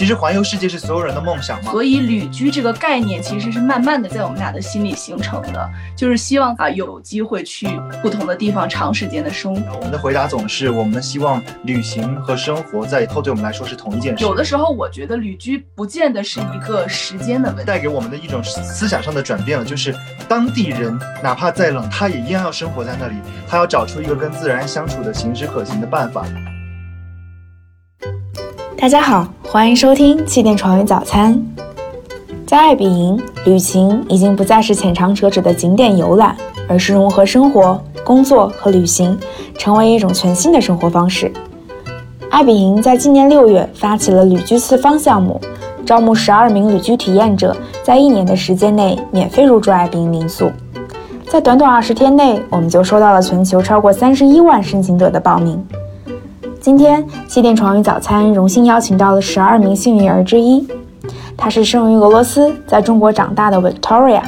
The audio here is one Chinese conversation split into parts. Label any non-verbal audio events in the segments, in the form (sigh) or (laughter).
其实环游世界是所有人的梦想嘛。所以旅居这个概念其实是慢慢的在我们俩的心里形成的，就是希望啊有机会去不同的地方长时间的生活。我们的回答总是，我们希望旅行和生活在以后对我们来说是同一件事。有的时候我觉得旅居不见得是一个时间的问题，带给我们的一种思想上的转变了，就是当地人哪怕再冷，他也一样要生活在那里，他要找出一个跟自然相处的行之可行的办法。大家好，欢迎收听气垫床与早餐。在爱彼迎，旅行已经不再是浅尝辄止的景点游览，而是融合生活、工作和旅行，成为一种全新的生活方式。爱彼迎在今年六月发起了旅居四方项目，招募十二名旅居体验者，在一年的时间内免费入住爱彼迎民宿。在短短二十天内，我们就收到了全球超过三十一万申请者的报名。今天，气垫床与早餐荣幸邀请到了十二名幸运儿之一。她是生于俄罗斯，在中国长大的 Victoria，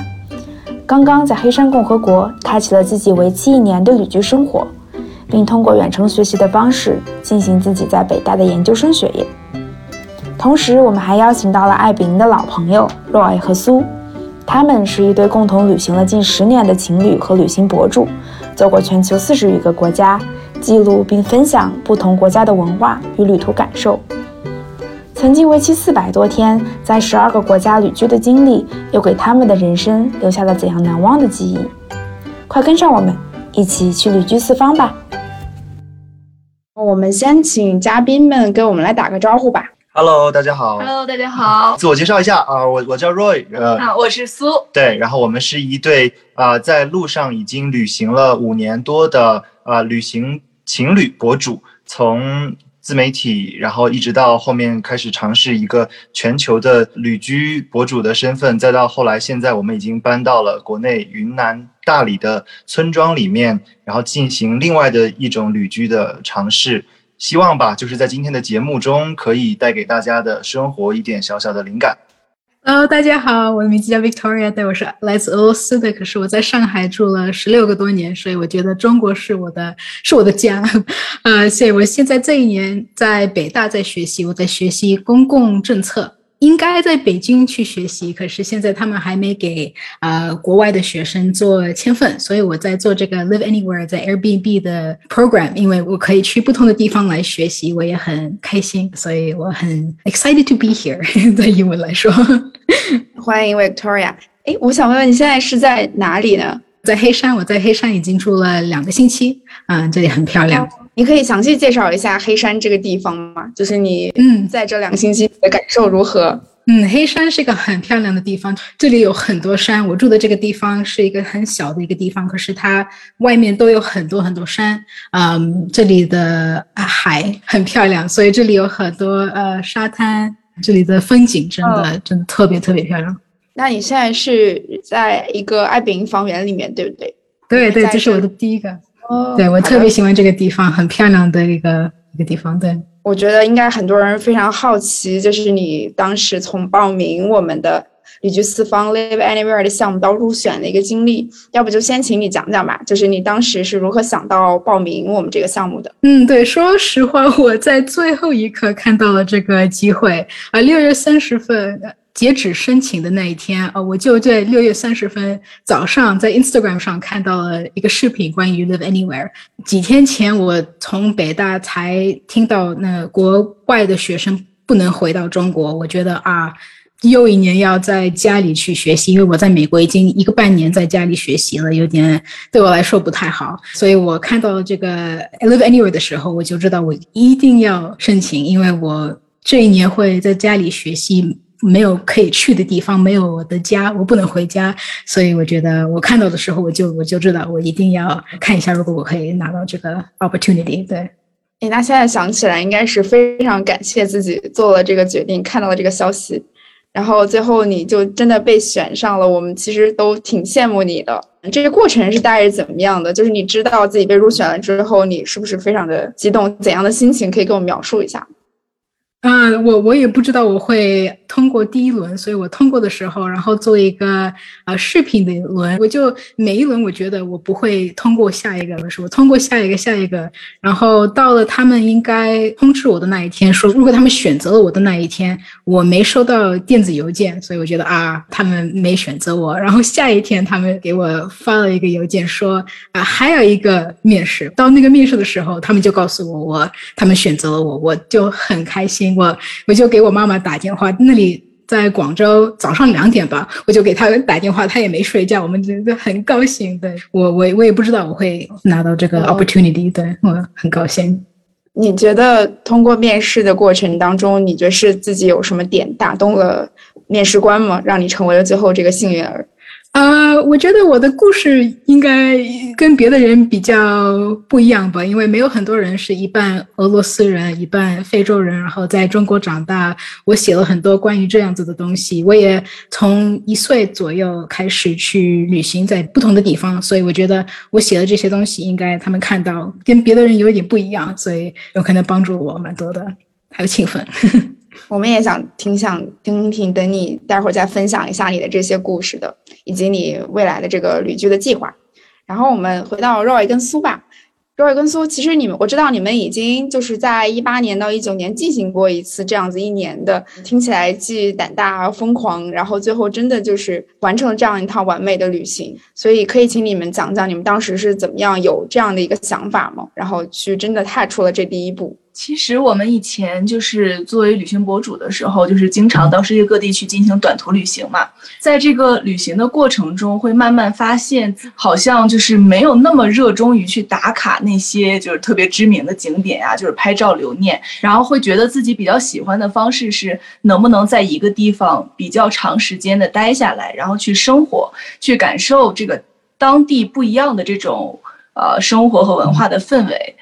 刚刚在黑山共和国开启了自己为期一年的旅居生活，并通过远程学习的方式进行自己在北大的研究生学业。同时，我们还邀请到了爱彼迎的老朋友 Roy 和苏，他们是一对共同旅行了近十年的情侣和旅行博主，走过全球四十余个国家。记录并分享不同国家的文化与旅途感受。曾经为期四百多天在十二个国家旅居的经历，又给他们的人生留下了怎样难忘的记忆？快跟上我们，一起去旅居四方吧！我们先请嘉宾们给我们来打个招呼吧。Hello，大家好。Hello，大家好。自我介绍一下啊，我我叫 Roy，呃，啊，我是苏。对，然后我们是一对啊，在路上已经旅行了五年多的啊旅行。情侣博主从自媒体，然后一直到后面开始尝试一个全球的旅居博主的身份，再到后来现在我们已经搬到了国内云南大理的村庄里面，然后进行另外的一种旅居的尝试。希望吧，就是在今天的节目中可以带给大家的生活一点小小的灵感。Hello，大家好，我的名字叫 Victoria，对，我是来自俄罗斯的，可是我在上海住了十六个多年，所以我觉得中国是我的，是我的家，(laughs) 呃，所以我现在这一年在北大在学习，我在学习公共政策。应该在北京去学习，可是现在他们还没给呃国外的学生做签份，所以我在做这个 Live Anywhere 在 Airbnb 的 program，因为我可以去不同的地方来学习，我也很开心，所以我很 excited to be here，在英文来说。(laughs) 欢迎 Victoria，哎，我想问问你现在是在哪里呢？在黑山，我在黑山已经住了两个星期，嗯，这里很漂亮。你可以详细介绍一下黑山这个地方吗？就是你嗯，在这两个星期的感受如何？嗯，黑山是一个很漂亮的地方，这里有很多山。我住的这个地方是一个很小的一个地方，可是它外面都有很多很多山。嗯，这里的海很漂亮，所以这里有很多呃沙滩，这里的风景真的真的特别特别漂亮。那你现在是在一个爱彼迎房源里面，对不对？对对，这是我的第一个。对我特别喜欢这个地方，很漂亮的一个一个地方。对，我觉得应该很多人非常好奇，就是你当时从报名我们的旅居四方 Live Anywhere 的项目到入选的一个经历，要不就先请你讲讲吧，就是你当时是如何想到报名我们这个项目的？嗯，对，说实话，我在最后一刻看到了这个机会，啊，六月三十份。截止申请的那一天，呃，我就在六月三十分早上在 Instagram 上看到了一个视频，关于 Live Anywhere。几天前，我从北大才听到那国外的学生不能回到中国，我觉得啊，又一年要在家里去学习，因为我在美国已经一个半年在家里学习了，有点对我来说不太好。所以我看到这个 Live Anywhere 的时候，我就知道我一定要申请，因为我这一年会在家里学习。没有可以去的地方，没有我的家，我不能回家，所以我觉得我看到的时候，我就我就知道我一定要看一下，如果我可以拿到这个 opportunity。对，哎，那现在想起来，应该是非常感谢自己做了这个决定，看到了这个消息，然后最后你就真的被选上了。我们其实都挺羡慕你的。这个过程是大概是怎么样的？就是你知道自己被入选了之后，你是不是非常的激动？怎样的心情可以跟我描述一下？啊，我我也不知道我会通过第一轮，所以我通过的时候，然后做一个呃视频的一轮，我就每一轮我觉得我不会通过下一个的时候，通过下一个下一个，然后到了他们应该通知我的那一天，说如果他们选择了我的那一天，我没收到电子邮件，所以我觉得啊，他们没选择我，然后下一天他们给我发了一个邮件说啊还有一个面试，到那个面试的时候，他们就告诉我我他们选择了我，我就很开心。我我就给我妈妈打电话，那里在广州早上两点吧，我就给她打电话，她也没睡觉，我们真的很高兴。对我，我我也不知道我会拿到这个 opportunity，对我很高兴。你觉得通过面试的过程当中，你觉得是自己有什么点打动了面试官吗？让你成为了最后这个幸运儿？啊，我觉得我的故事应该跟别的人比较不一样吧，因为没有很多人是一半俄罗斯人，一半非洲人，然后在中国长大。我写了很多关于这样子的东西，我也从一岁左右开始去旅行在不同的地方，所以我觉得我写的这些东西应该他们看到跟别的人有一点不一样，所以有可能帮助我蛮多的，还有勤奋。(laughs) 我们也想挺想听听，等你待会儿再分享一下你的这些故事的，以及你未来的这个旅居的计划。然后我们回到 Roy 跟苏吧，Roy 跟苏，其实你们我知道你们已经就是在一八年到一九年进行过一次这样子一年的，听起来既胆大而疯狂，然后最后真的就是完成了这样一趟完美的旅行。所以可以请你们讲讲你们当时是怎么样有这样的一个想法吗？然后去真的踏出了这第一步。其实我们以前就是作为旅行博主的时候，就是经常到世界各地去进行短途旅行嘛。在这个旅行的过程中，会慢慢发现，好像就是没有那么热衷于去打卡那些就是特别知名的景点呀，就是拍照留念。然后会觉得自己比较喜欢的方式是，能不能在一个地方比较长时间的待下来，然后去生活，去感受这个当地不一样的这种呃生活和文化的氛围。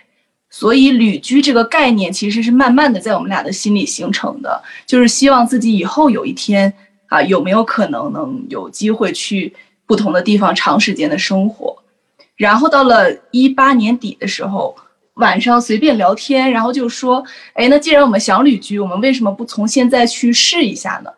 所以旅居这个概念其实是慢慢的在我们俩的心里形成的，就是希望自己以后有一天啊，有没有可能能有机会去不同的地方长时间的生活。然后到了一八年底的时候，晚上随便聊天，然后就说，哎，那既然我们想旅居，我们为什么不从现在去试一下呢？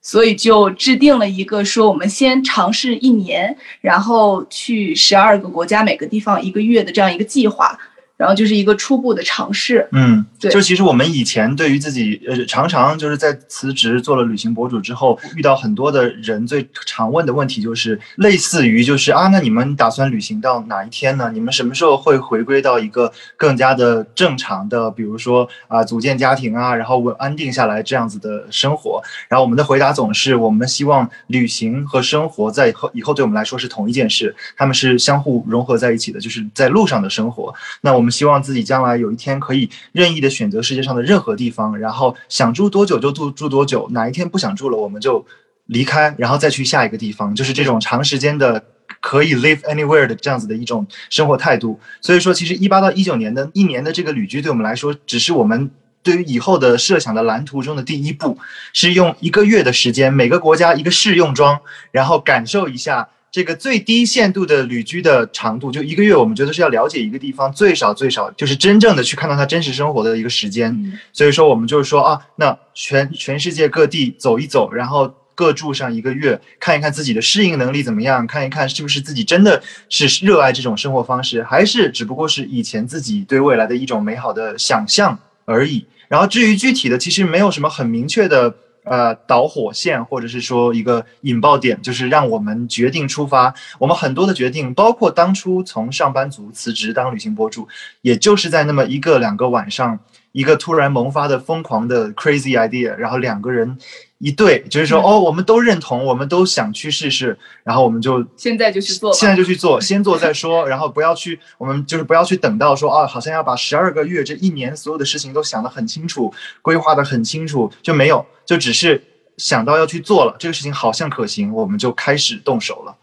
所以就制定了一个说，我们先尝试一年，然后去十二个国家，每个地方一个月的这样一个计划。然后就是一个初步的尝试，嗯，对，就其实我们以前对于自己，呃，常常就是在辞职做了旅行博主之后，遇到很多的人最常问的问题就是类似于就是啊，那你们打算旅行到哪一天呢？你们什么时候会回归到一个更加的正常的，比如说啊，组建家庭啊，然后稳安定下来这样子的生活？然后我们的回答总是，我们希望旅行和生活在以后以后对我们来说是同一件事，他们是相互融合在一起的，就是在路上的生活。那我。我们希望自己将来有一天可以任意的选择世界上的任何地方，然后想住多久就住住多久，哪一天不想住了，我们就离开，然后再去下一个地方，就是这种长时间的可以 live anywhere 的这样子的一种生活态度。所以说，其实一八到一九年的一年的这个旅居，对我们来说，只是我们对于以后的设想的蓝图中的第一步，是用一个月的时间，每个国家一个试用装，然后感受一下。这个最低限度的旅居的长度，就一个月，我们觉得是要了解一个地方最少最少就是真正的去看到它真实生活的一个时间。所以说，我们就是说啊，那全全世界各地走一走，然后各住上一个月，看一看自己的适应能力怎么样，看一看是不是自己真的是热爱这种生活方式，还是只不过是以前自己对未来的一种美好的想象而已。然后至于具体的，其实没有什么很明确的。呃，导火线或者是说一个引爆点，就是让我们决定出发。我们很多的决定，包括当初从上班族辞职当旅行博主，也就是在那么一个两个晚上，一个突然萌发的疯狂的 crazy idea，然后两个人。一对，就是说，哦，我们都认同，我们都想去试试，然后我们就现在就去做，现在就去做，先做再说，然后不要去，我们就是不要去等到说，啊，好像要把十二个月这一年所有的事情都想得很清楚，规划得很清楚，就没有，就只是想到要去做了，这个事情好像可行，我们就开始动手了。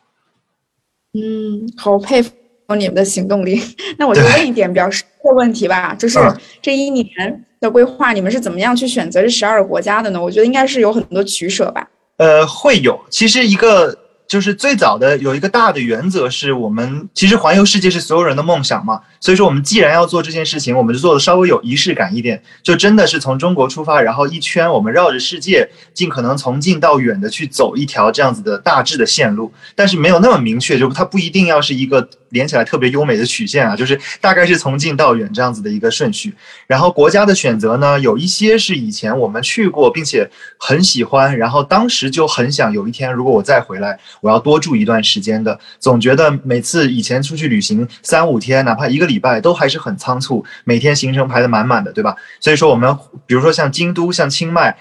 嗯，好佩服。你们的行动力，(laughs) 那我就问一点比较实的问题吧，就是这一年的规划，你们是怎么样去选择这十二个国家的呢？我觉得应该是有很多取舍吧。呃，会有，其实一个就是最早的有一个大的原则是我们其实环游世界是所有人的梦想嘛，所以说我们既然要做这件事情，我们就做的稍微有仪式感一点，就真的是从中国出发，然后一圈我们绕着世界，尽可能从近到远的去走一条这样子的大致的线路，但是没有那么明确，就它不一定要是一个连起来特别优美的曲线啊，就是大概是从近到远这样子的一个顺序。然后国家的选择呢，有一些是以前我们去过并且很喜欢，然后当时就很想有一天如果我再回来。我要多住一段时间的，总觉得每次以前出去旅行三五天，哪怕一个礼拜，都还是很仓促，每天行程排得满满的，对吧？所以说我们比如说像京都、像清迈、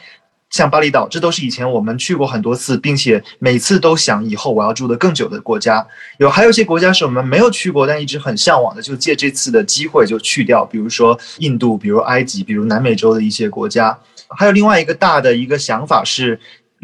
像巴厘岛，这都是以前我们去过很多次，并且每次都想以后我要住的更久的国家。有还有一些国家是我们没有去过，但一直很向往的，就借这次的机会就去掉，比如说印度，比如埃及，比如南美洲的一些国家。还有另外一个大的一个想法是。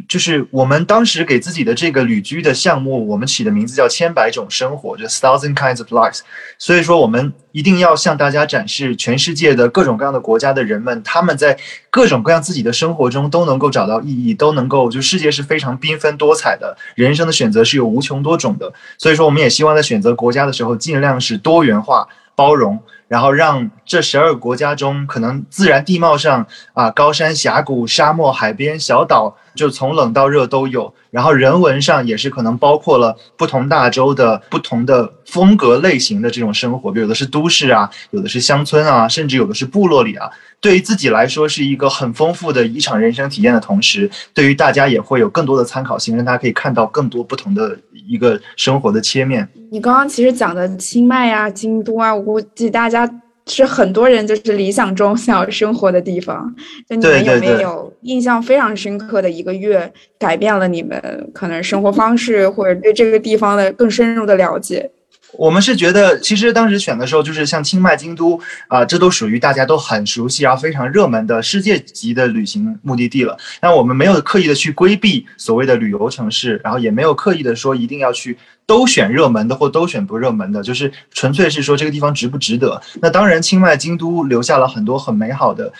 就是我们当时给自己的这个旅居的项目，我们起的名字叫“千百种生活”，就 “thousand kinds of lives”。所以说，我们一定要向大家展示全世界的各种各样的国家的人们，他们在各种各样自己的生活中都能够找到意义，都能够就世界是非常缤纷多彩的，人生的选择是有无穷多种的。所以说，我们也希望在选择国家的时候，尽量是多元化、包容。然后让这十二个国家中，可能自然地貌上啊，高山峡谷、沙漠、海边、小岛，就从冷到热都有。然后人文上也是可能包括了不同大洲的不同的风格类型的这种生活，比如有的是都市啊，有的是乡村啊，甚至有的是部落里啊。对于自己来说是一个很丰富的一场人生体验的同时，对于大家也会有更多的参考性，让大家可以看到更多不同的一个生活的切面。你刚刚其实讲的清迈啊、京都啊，我估计大家是很多人就是理想中想要生活的地方。就你们有没有印象非常深刻的一个月，改变了你们可能生活方式，或者对这个地方的更深入的了解？我们是觉得，其实当时选的时候，就是像清迈、京都啊，这都属于大家都很熟悉，然后非常热门的世界级的旅行目的地了。那我们没有刻意的去规避所谓的旅游城市，然后也没有刻意的说一定要去都选热门的或都选不热门的，就是纯粹是说这个地方值不值得。那当然，清迈、京都留下了很多很美好的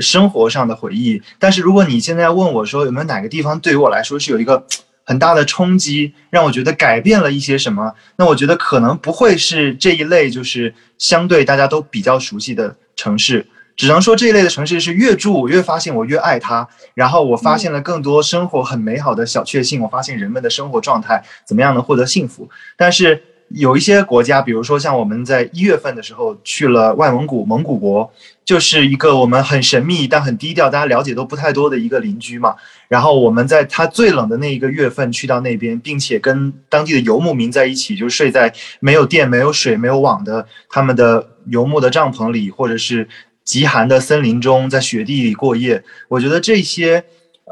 生活上的回忆。但是如果你现在问我说有没有哪个地方对于我来说是有一个。很大的冲击让我觉得改变了一些什么。那我觉得可能不会是这一类，就是相对大家都比较熟悉的城市。只能说这一类的城市是越住我越发现我越爱它。然后我发现了更多生活很美好的小确幸。我发现人们的生活状态怎么样能获得幸福。但是有一些国家，比如说像我们在一月份的时候去了外蒙古蒙古国。就是一个我们很神秘但很低调，大家了解都不太多的一个邻居嘛。然后我们在他最冷的那一个月份去到那边，并且跟当地的游牧民在一起，就睡在没有电、没有水、没有网的他们的游牧的帐篷里，或者是极寒的森林中，在雪地里过夜。我觉得这些。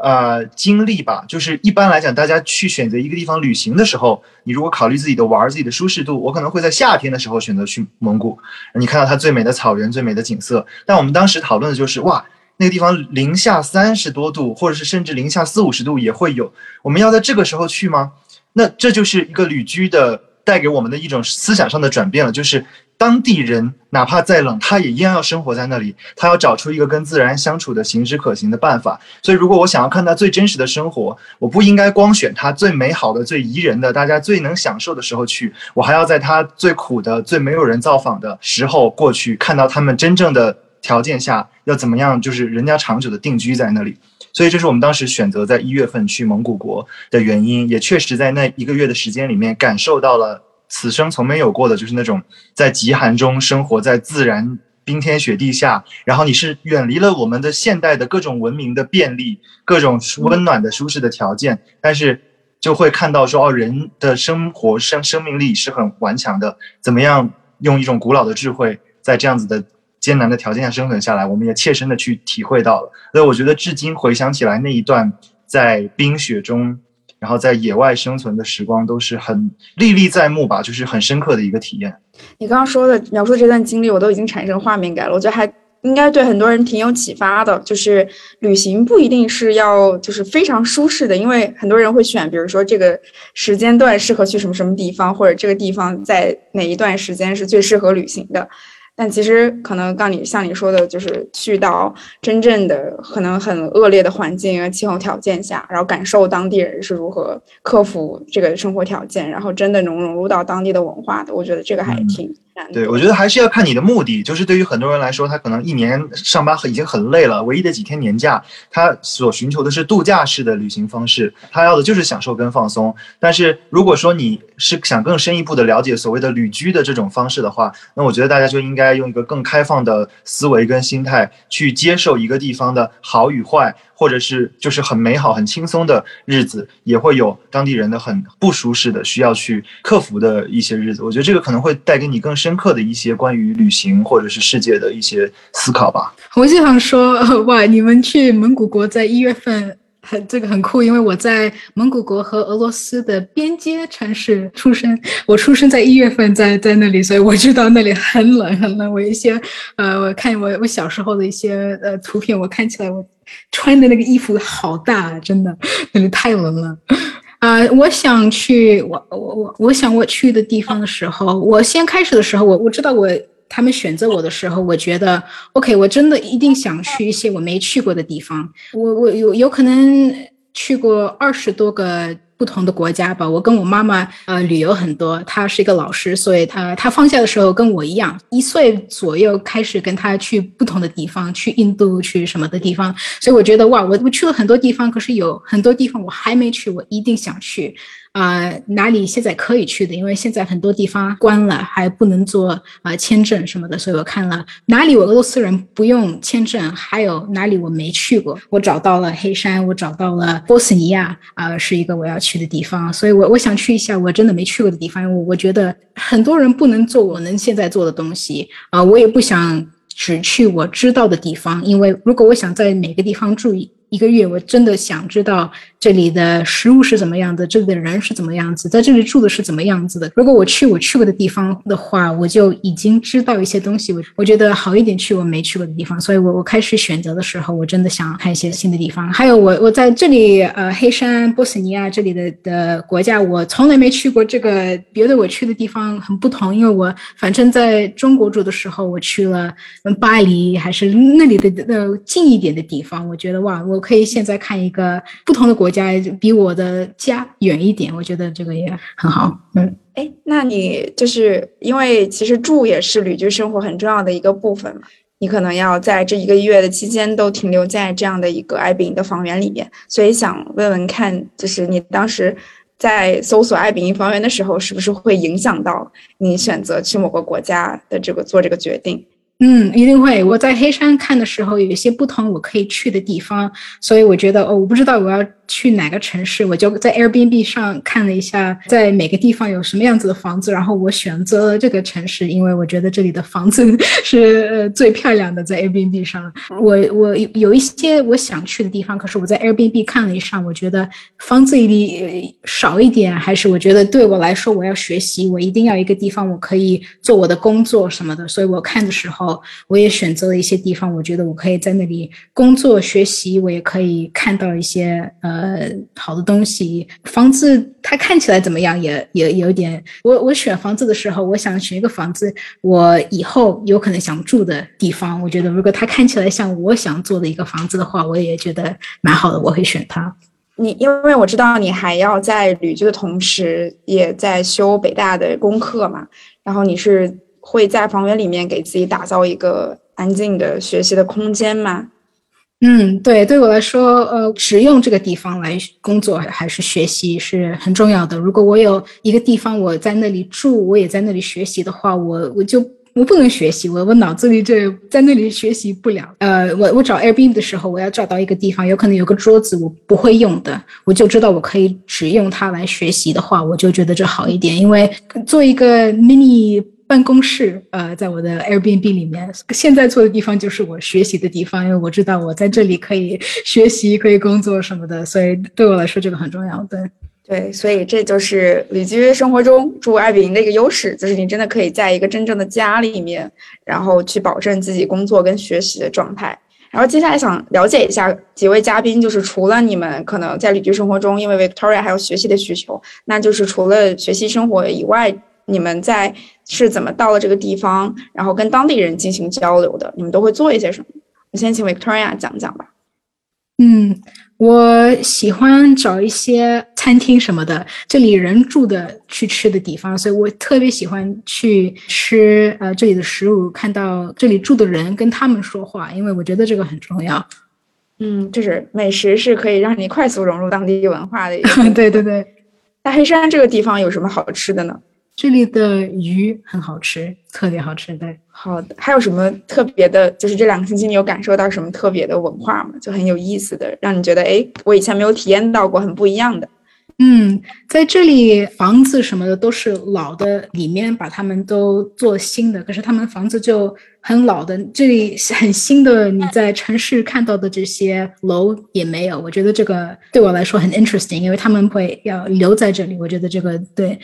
呃，经历吧，就是一般来讲，大家去选择一个地方旅行的时候，你如果考虑自己的玩儿、自己的舒适度，我可能会在夏天的时候选择去蒙古，你看到它最美的草原、最美的景色。但我们当时讨论的就是，哇，那个地方零下三十多度，或者是甚至零下四五十度也会有，我们要在这个时候去吗？那这就是一个旅居的带给我们的一种思想上的转变了，就是。当地人哪怕再冷，他也一样要生活在那里。他要找出一个跟自然相处的行之可行的办法。所以，如果我想要看到最真实的生活，我不应该光选它最美好的、最宜人的、大家最能享受的时候去，我还要在它最苦的、最没有人造访的时候过去，看到他们真正的条件下要怎么样，就是人家长久的定居在那里。所以，这是我们当时选择在一月份去蒙古国的原因，也确实在那一个月的时间里面感受到了。此生从没有过的，就是那种在极寒中生活在自然冰天雪地下，然后你是远离了我们的现代的各种文明的便利、各种温暖的舒适的条件，但是就会看到说，哦，人的生活生生命力是很顽强的，怎么样用一种古老的智慧，在这样子的艰难的条件下生存下来，我们也切身的去体会到了。所以我觉得，至今回想起来那一段在冰雪中。然后在野外生存的时光都是很历历在目吧，就是很深刻的一个体验。你刚刚说的描述这段经历，我都已经产生画面感了。我觉得还应该对很多人挺有启发的，就是旅行不一定是要就是非常舒适的，因为很多人会选，比如说这个时间段适合去什么什么地方，或者这个地方在哪一段时间是最适合旅行的。但其实可能刚你像你说的，就是去到真正的可能很恶劣的环境、气候条件下，然后感受当地人是如何克服这个生活条件，然后真的能融入到当地的文化的。我觉得这个还挺。对，我觉得还是要看你的目的。就是对于很多人来说，他可能一年上班已经很累了，唯一的几天年假，他所寻求的是度假式的旅行方式，他要的就是享受跟放松。但是如果说你是想更深一步的了解所谓的旅居的这种方式的话，那我觉得大家就应该用一个更开放的思维跟心态去接受一个地方的好与坏。或者是就是很美好、很轻松的日子，也会有当地人的很不舒适的、需要去克服的一些日子。我觉得这个可能会带给你更深刻的一些关于旅行或者是世界的一些思考吧。我就想说，哇，你们去蒙古国在一月份。很这个很酷，因为我在蒙古国和俄罗斯的边界城市出生，我出生在一月份，在在那里，所以我知道那里很冷很冷。我一些呃，我看我我小时候的一些呃图片，我看起来我穿的那个衣服好大，真的那里太冷了。啊，我想去我我我我想我去的地方的时候，我先开始的时候，我我知道我。他们选择我的时候，我觉得 OK，我真的一定想去一些我没去过的地方。我我有有可能去过二十多个不同的国家吧。我跟我妈妈呃旅游很多，她是一个老师，所以她她放假的时候跟我一样，一岁左右开始跟她去不同的地方，去印度去什么的地方。所以我觉得哇，我我去了很多地方，可是有很多地方我还没去，我一定想去。啊，哪里现在可以去的？因为现在很多地方关了，还不能做啊签证什么的，所以我看了哪里我俄罗斯人不用签证，还有哪里我没去过。我找到了黑山，我找到了波斯尼亚啊，是一个我要去的地方，所以我我想去一下我真的没去过的地方。我我觉得很多人不能做我能现在做的东西啊，我也不想只去我知道的地方，因为如果我想在每个地方注意。一个月，我真的想知道这里的食物是怎么样的，这里的人是怎么样子，在这里住的是怎么样子的。如果我去我去过的地方的话，我就已经知道一些东西。我我觉得好一点去我没去过的地方，所以我我开始选择的时候，我真的想看一些新的地方。还有我我在这里呃黑山波斯尼亚这里的的国家，我从来没去过。这个别的我去的地方很不同，因为我反正在中国住的时候，我去了巴黎，还是那里的呃近一点的地方。我觉得哇，我。可以现在看一个不同的国家，比我的家远一点，我觉得这个也很好。嗯，哎，那你就是因为其实住也是旅居生活很重要的一个部分嘛，你可能要在这一个月的期间都停留在这样的一个爱比营的房源里面，所以想问问看，就是你当时在搜索爱比营房源的时候，是不是会影响到你选择去某个国家的这个做这个决定？嗯，一定会。我在黑山看的时候，有一些不同我可以去的地方，所以我觉得哦，我不知道我要。去哪个城市，我就在 Airbnb 上看了一下，在每个地方有什么样子的房子，然后我选择了这个城市，因为我觉得这里的房子 (laughs) 是最漂亮的。在 Airbnb 上，我我有有一些我想去的地方，可是我在 Airbnb 看了一下，我觉得房子里少一点，还是我觉得对我来说，我要学习，我一定要一个地方我可以做我的工作什么的。所以我看的时候，我也选择了一些地方，我觉得我可以在那里工作学习，我也可以看到一些呃。呃，好的东西，房子它看起来怎么样？也也有点。我我选房子的时候，我想选一个房子，我以后有可能想住的地方。我觉得如果它看起来像我想做的一个房子的话，我也觉得蛮好的，我会选它。你因为我知道你还要在旅居的同时，也在修北大的功课嘛，然后你是会在房源里面给自己打造一个安静的学习的空间吗？嗯，对，对我来说，呃，使用这个地方来工作还是学习是很重要的。如果我有一个地方我在那里住，我也在那里学习的话，我我就我不能学习，我我脑子里这在那里学习不了。呃，我我找 Airbnb 的时候，我要找到一个地方，有可能有个桌子我不会用的，我就知道我可以只用它来学习的话，我就觉得这好一点，因为做一个 mini。办公室，呃，在我的 Airbnb 里面，现在坐的地方就是我学习的地方，因为我知道我在这里可以学习、可以工作什么的，所以对我来说这个很重要。对，对，所以这就是旅居生活中住爱比营的一个优势，就是你真的可以在一个真正的家里面，然后去保证自己工作跟学习的状态。然后接下来想了解一下几位嘉宾，就是除了你们可能在旅居生活中，因为 Victoria 还有学习的需求，那就是除了学习生活以外。你们在是怎么到了这个地方，然后跟当地人进行交流的？你们都会做一些什么？我先请 Victoria 讲讲吧。嗯，我喜欢找一些餐厅什么的，这里人住的去吃的地方，所以我特别喜欢去吃呃这里的食物，看到这里住的人跟他们说话，因为我觉得这个很重要。嗯，就是美食是可以让你快速融入当地文化的。(laughs) 对对对。大黑山这个地方有什么好吃的呢？这里的鱼很好吃，特别好吃。对，好的。还有什么特别的？就是这两个星期你有感受到什么特别的文化吗？就很有意思的，让你觉得哎，我以前没有体验到过，很不一样的。嗯，在这里房子什么的都是老的，里面把他们都做新的，可是他们房子就很老的。这里很新的，你在城市看到的这些楼也没有。我觉得这个对我来说很 interesting，因为他们会要留在这里。我觉得这个对。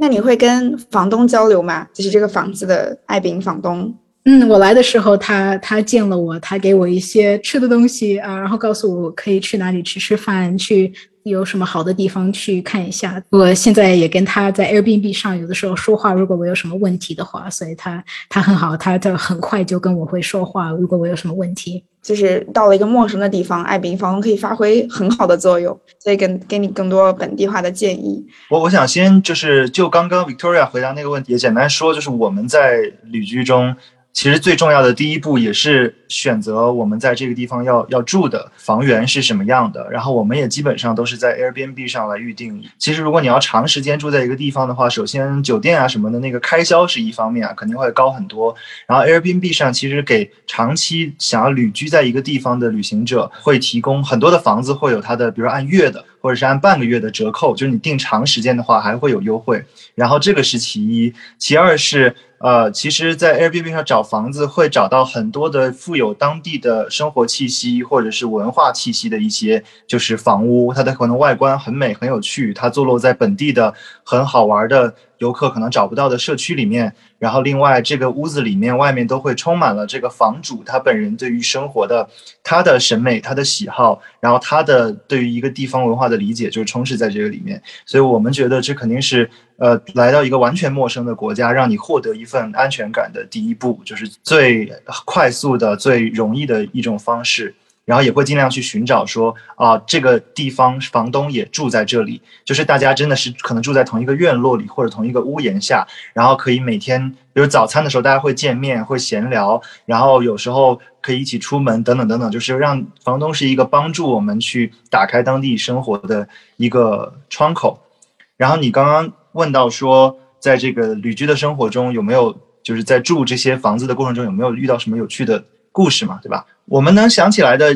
那你会跟房东交流吗？就是这个房子的爱饼房东。嗯，我来的时候，他他见了我，他给我一些吃的东西啊，然后告诉我可以去哪里去吃饭，去有什么好的地方去看一下。我现在也跟他在 Airbnb 上有的时候说话，如果我有什么问题的话，所以他他很好，他就很快就跟我会说话。如果我有什么问题。就是到了一个陌生的地方，爱宾房东可以发挥很好的作用，所以给给你更多本地化的建议。我我想先就是就刚刚 Victoria 回答那个问题，也简单说，就是我们在旅居中。其实最重要的第一步也是选择我们在这个地方要要住的房源是什么样的，然后我们也基本上都是在 Airbnb 上来预定。其实如果你要长时间住在一个地方的话，首先酒店啊什么的那个开销是一方面啊，肯定会高很多。然后 Airbnb 上其实给长期想要旅居在一个地方的旅行者会提供很多的房子，会有它的，比如按月的或者是按半个月的折扣，就是你定长时间的话还会有优惠。然后这个是其一，其二是。呃，其实，在 Airbnb 上找房子会找到很多的富有当地的生活气息或者是文化气息的一些就是房屋，它的可能外观很美很有趣，它坐落在本地的很好玩的游客可能找不到的社区里面。然后，另外这个屋子里面外面都会充满了这个房主他本人对于生活的他的审美、他的喜好，然后他的对于一个地方文化的理解，就充斥在这个里面。所以我们觉得这肯定是呃，来到一个完全陌生的国家，让你获得一份安全感的第一步，就是最快速的、最容易的一种方式。然后也会尽量去寻找说啊，这个地方房东也住在这里，就是大家真的是可能住在同一个院落里或者同一个屋檐下，然后可以每天，比如早餐的时候大家会见面会闲聊，然后有时候可以一起出门等等等等，就是让房东是一个帮助我们去打开当地生活的一个窗口。然后你刚刚问到说，在这个旅居的生活中有没有就是在住这些房子的过程中有没有遇到什么有趣的故事嘛，对吧？我们能想起来的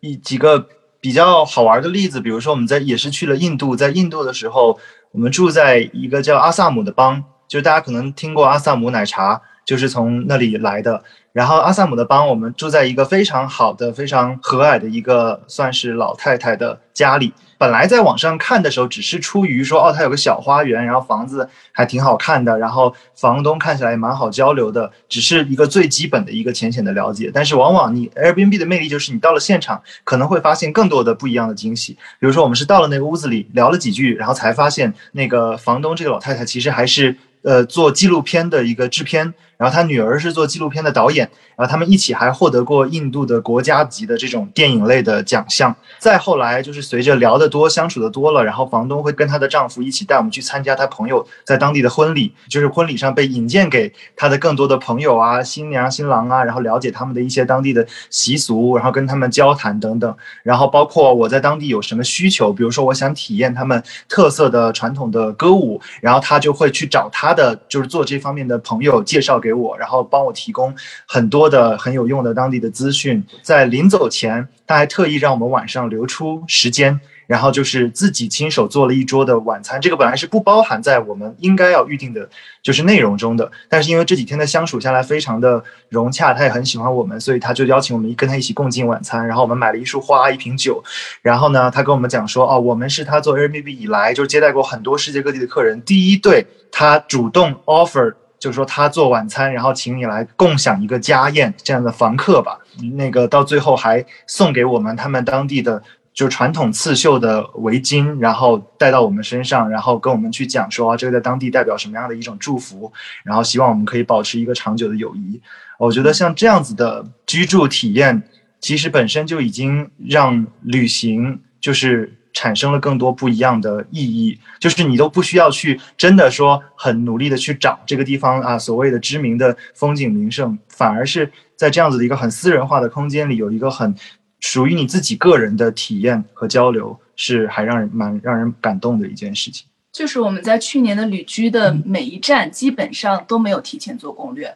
一几个比较好玩的例子，比如说我们在也是去了印度，在印度的时候，我们住在一个叫阿萨姆的邦，就是大家可能听过阿萨姆奶茶，就是从那里来的。然后阿萨姆的邦，我们住在一个非常好的、非常和蔼的一个算是老太太的家里。本来在网上看的时候，只是出于说，哦，它有个小花园，然后房子还挺好看的，然后房东看起来也蛮好交流的，只是一个最基本的一个浅浅的了解。但是往往你 Airbnb 的魅力就是，你到了现场可能会发现更多的不一样的惊喜。比如说，我们是到了那个屋子里聊了几句，然后才发现那个房东这个老太太其实还是呃做纪录片的一个制片。然后他女儿是做纪录片的导演，然后他们一起还获得过印度的国家级的这种电影类的奖项。再后来就是随着聊得多、相处的多了，然后房东会跟她的丈夫一起带我们去参加她朋友在当地的婚礼，就是婚礼上被引荐给她的更多的朋友啊、新娘新郎啊，然后了解他们的一些当地的习俗，然后跟他们交谈等等。然后包括我在当地有什么需求，比如说我想体验他们特色的传统的歌舞，然后他就会去找他的就是做这方面的朋友介绍给。给我，然后帮我提供很多的很有用的当地的资讯。在临走前，他还特意让我们晚上留出时间，然后就是自己亲手做了一桌的晚餐。这个本来是不包含在我们应该要预定的，就是内容中的。但是因为这几天的相处下来非常的融洽，他也很喜欢我们，所以他就邀请我们跟他一起共进晚餐。然后我们买了一束花，一瓶酒。然后呢，他跟我们讲说，哦，我们是他做 Airbnb 以来就接待过很多世界各地的客人，第一对他主动 offer。就是说他做晚餐，然后请你来共享一个家宴这样的房客吧。那个到最后还送给我们他们当地的就传统刺绣的围巾，然后戴到我们身上，然后跟我们去讲说啊，这个在当地代表什么样的一种祝福，然后希望我们可以保持一个长久的友谊。我觉得像这样子的居住体验，其实本身就已经让旅行就是产生了更多不一样的意义。就是你都不需要去真的说很努力的去找这个地方啊，所谓的知名的风景名胜，反而是在这样子的一个很私人化的空间里，有一个很。属于你自己个人的体验和交流，是还让人蛮让人感动的一件事情。就是我们在去年的旅居的每一站，基本上都没有提前做攻略，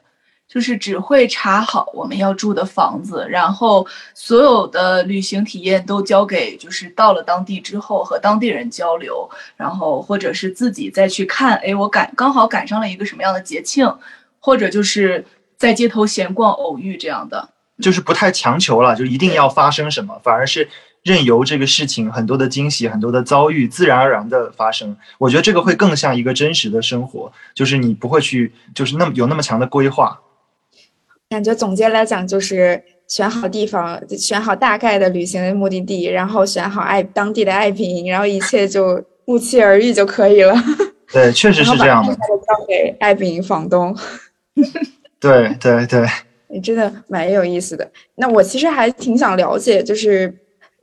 就是只会查好我们要住的房子，然后所有的旅行体验都交给就是到了当地之后和当地人交流，然后或者是自己再去看，哎，我赶刚好赶上了一个什么样的节庆，或者就是在街头闲逛偶遇这样的。就是不太强求了，就一定要发生什么，反而是任由这个事情很多的惊喜、很多的遭遇自然而然的发生。我觉得这个会更像一个真实的生活，就是你不会去，就是那么有那么强的规划。感觉总结来讲，就是选好地方，选好大概的旅行的目的地，然后选好爱当地的爱品营，然后一切就不期而遇就可以了。(laughs) 对，确实是这样的。交给爱品营房东。对 (laughs) 对对。你真的蛮有意思的。那我其实还挺想了解，就是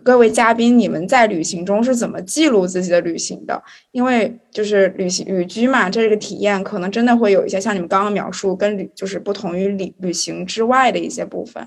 各位嘉宾，你们在旅行中是怎么记录自己的旅行的？因为就是旅行旅居嘛，这个体验可能真的会有一些像你们刚刚描述，跟旅就是不同于旅旅行之外的一些部分。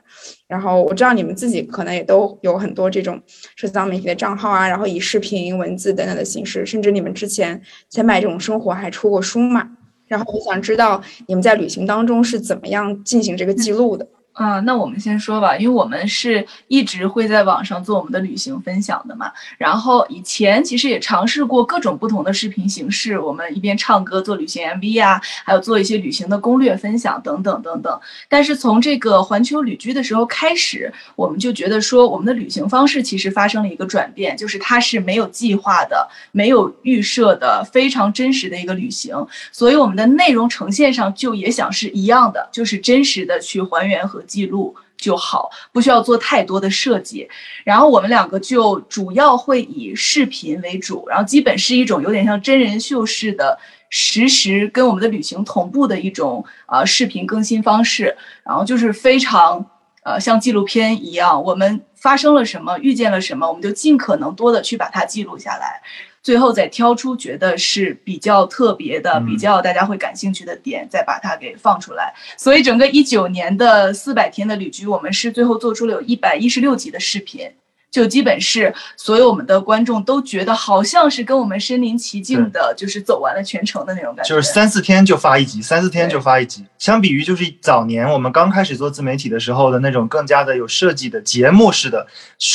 然后我知道你们自己可能也都有很多这种社交媒体的账号啊，然后以视频、文字等等的形式，甚至你们之前前买这种生活还出过书嘛？然后我想知道你们在旅行当中是怎么样进行这个记录的。啊，那我们先说吧，因为我们是一直会在网上做我们的旅行分享的嘛。然后以前其实也尝试过各种不同的视频形式，我们一边唱歌做旅行 MV 呀，还有做一些旅行的攻略分享等等等等。但是从这个环球旅居的时候开始，我们就觉得说，我们的旅行方式其实发生了一个转变，就是它是没有计划的、没有预设的、非常真实的一个旅行。所以我们的内容呈现上就也想是一样的，就是真实的去还原和。记录就好，不需要做太多的设计。然后我们两个就主要会以视频为主，然后基本是一种有点像真人秀式的实时跟我们的旅行同步的一种呃视频更新方式。然后就是非常呃像纪录片一样，我们发生了什么，遇见了什么，我们就尽可能多的去把它记录下来。最后再挑出觉得是比较特别的、比较大家会感兴趣的点，再把它给放出来。所以整个一九年的四百天的旅居，我们是最后做出了有一百一十六集的视频。就基本是所有我们的观众都觉得好像是跟我们身临其境的，就是走完了全程的那种感觉。就是三四天就发一集，三四天就发一集。相比于就是早年我们刚开始做自媒体的时候的那种更加的有设计的节目式的，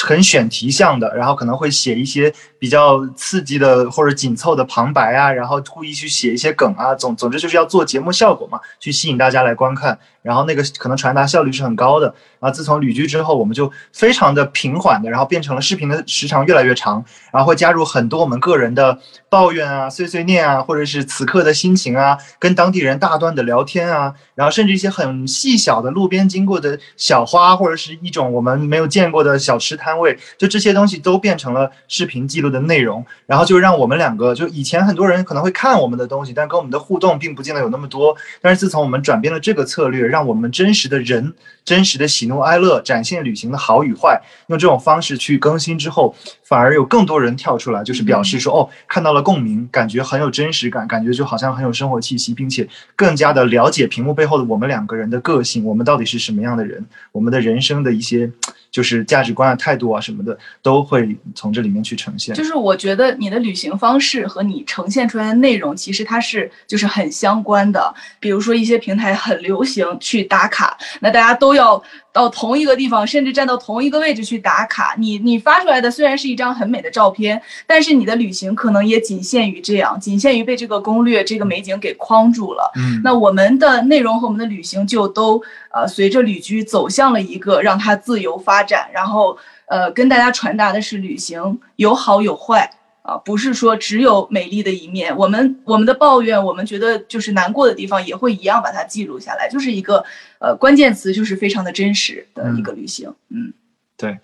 很选题向的，然后可能会写一些比较刺激的或者紧凑的旁白啊，然后故意去写一些梗啊，总总之就是要做节目效果嘛，去吸引大家来观看。然后那个可能传达效率是很高的。然后自从旅居之后，我们就非常的平缓的，然后变成了视频的时长越来越长，然后会加入很多我们个人的抱怨啊、碎碎念啊，或者是此刻的心情啊，跟当地人大段的聊天啊，然后甚至一些很细小的路边经过的小花，或者是一种我们没有见过的小吃摊位，就这些东西都变成了视频记录的内容。然后就让我们两个，就以前很多人可能会看我们的东西，但跟我们的互动并不见得有那么多。但是自从我们转变了这个策略。让我们真实的人、真实的喜怒哀乐展现旅行的好与坏，用这种方式去更新之后，反而有更多人跳出来，就是表示说：“哦，看到了共鸣，感觉很有真实感，感觉就好像很有生活气息，并且更加的了解屏幕背后的我们两个人的个性，我们到底是什么样的人，我们的人生的一些。”就是价值观啊、态度啊什么的，都会从这里面去呈现。就是我觉得你的旅行方式和你呈现出来的内容，其实它是就是很相关的。比如说一些平台很流行去打卡，那大家都要。到同一个地方，甚至站到同一个位置去打卡。你你发出来的虽然是一张很美的照片，但是你的旅行可能也仅限于这样，仅限于被这个攻略、这个美景给框住了。嗯，那我们的内容和我们的旅行就都呃随着旅居走向了一个让它自由发展，然后呃跟大家传达的是旅行有好有坏。啊，不是说只有美丽的一面，我们我们的抱怨，我们觉得就是难过的地方，也会一样把它记录下来，就是一个呃关键词，就是非常的真实的一个旅行。嗯，对。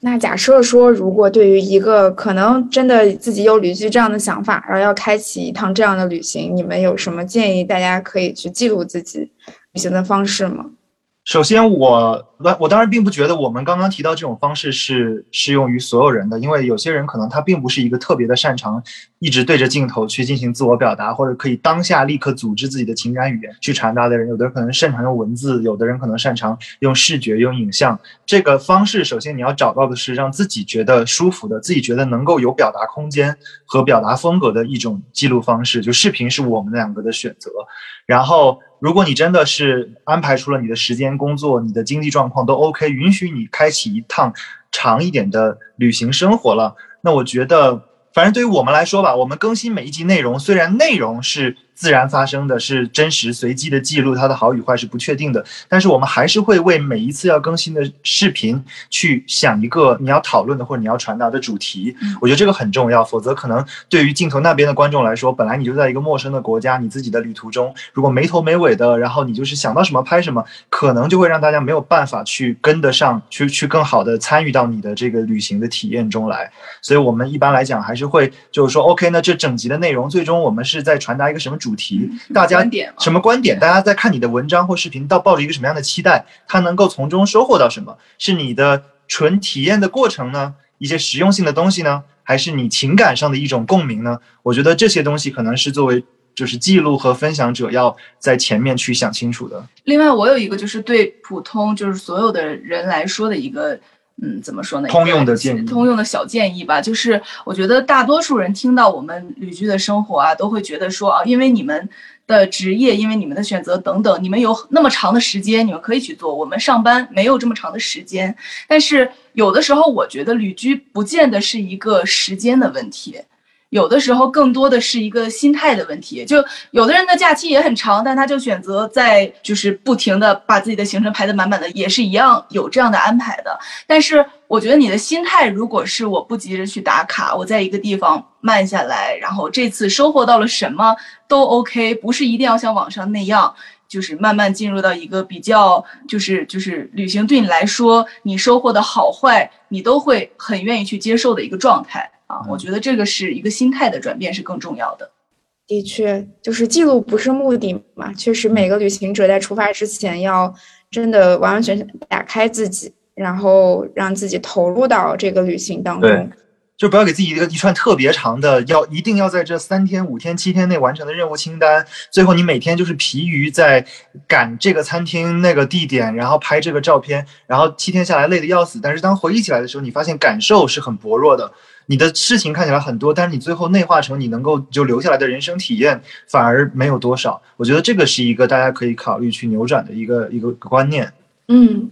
那假设说，如果对于一个可能真的自己有旅居这样的想法，然后要开启一趟这样的旅行，你们有什么建议？大家可以去记录自己旅行的方式吗？首先，我我当然并不觉得我们刚刚提到这种方式是适用于所有人的，因为有些人可能他并不是一个特别的擅长一直对着镜头去进行自我表达，或者可以当下立刻组织自己的情感语言去传达的人。有的人可能擅长用文字，有的人可能擅长用视觉、用影像。这个方式，首先你要找到的是让自己觉得舒服的、自己觉得能够有表达空间和表达风格的一种记录方式。就视频是我们两个的选择，然后。如果你真的是安排出了你的时间、工作、你的经济状况都 OK，允许你开启一趟长一点的旅行生活了，那我觉得，反正对于我们来说吧，我们更新每一集内容，虽然内容是。自然发生的是真实随机的记录，它的好与坏是不确定的。但是我们还是会为每一次要更新的视频去想一个你要讨论的或者你要传达的主题。我觉得这个很重要，否则可能对于镜头那边的观众来说，本来你就在一个陌生的国家，你自己的旅途中，如果没头没尾的，然后你就是想到什么拍什么，可能就会让大家没有办法去跟得上去，去更好的参与到你的这个旅行的体验中来。所以我们一般来讲还是会就是说，OK，那这整集的内容最终我们是在传达一个什么？主题，大家什么观点？大家在看你的文章或视频，到抱着一个什么样的期待？他能够从中收获到什么？是你的纯体验的过程呢？一些实用性的东西呢？还是你情感上的一种共鸣呢？我觉得这些东西可能是作为就是记录和分享者要在前面去想清楚的。另外，我有一个就是对普通就是所有的人来说的一个。嗯，怎么说呢？通用的建议，通用的小建议吧，就是我觉得大多数人听到我们旅居的生活啊，都会觉得说啊，因为你们的职业，因为你们的选择等等，你们有那么长的时间，你们可以去做。我们上班没有这么长的时间，但是有的时候，我觉得旅居不见得是一个时间的问题。有的时候更多的是一个心态的问题，就有的人的假期也很长，但他就选择在就是不停的把自己的行程排得满满的，也是一样有这样的安排的。但是我觉得你的心态如果是我不急着去打卡，我在一个地方慢下来，然后这次收获到了什么都 OK，不是一定要像网上那样，就是慢慢进入到一个比较就是就是旅行对你来说你收获的好坏你都会很愿意去接受的一个状态。啊，我觉得这个是一个心态的转变是更重要的。的确，就是记录不是目的嘛。确实，每个旅行者在出发之前要真的完完全全打开自己，然后让自己投入到这个旅行当中。就不要给自己一个一串特别长的，要一定要在这三天、五天、七天内完成的任务清单。最后你每天就是疲于在赶这个餐厅、那个地点，然后拍这个照片，然后七天下来累得要死。但是当回忆起来的时候，你发现感受是很薄弱的。你的事情看起来很多，但是你最后内化成你能够就留下来的人生体验反而没有多少。我觉得这个是一个大家可以考虑去扭转的一个一个观念。嗯，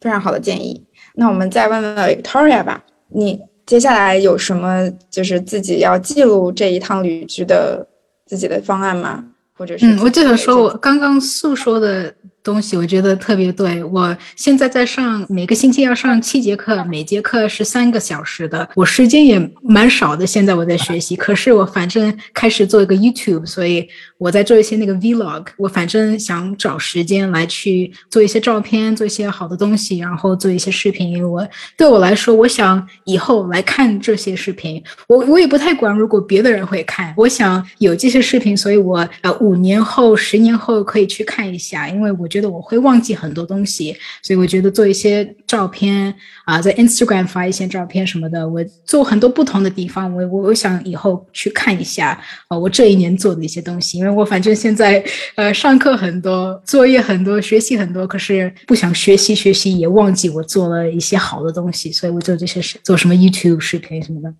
非常好的建议。那我们再问问 Victoria 吧，你接下来有什么就是自己要记录这一趟旅居的自己的方案吗？或者是？嗯，我就想说，我刚刚诉说的。东西我觉得特别对。我现在在上每个星期要上七节课，每节课是三个小时的，我时间也蛮少的。现在我在学习，可是我反正开始做一个 YouTube，所以我在做一些那个 Vlog。我反正想找时间来去做一些照片，做一些好的东西，然后做一些视频。因为我对我来说，我想以后来看这些视频，我我也不太管如果别的人会看，我想有这些视频，所以我呃五年后、十年后可以去看一下，因为我。觉得我会忘记很多东西，所以我觉得做一些照片啊，在 Instagram 发一些照片什么的，我做很多不同的地方，我我我想以后去看一下啊，我这一年做的一些东西，因为我反正现在呃上课很多，作业很多，学习很多，可是不想学习学习也忘记我做了一些好的东西，所以我做这些事，做什么 YouTube 视频什么的。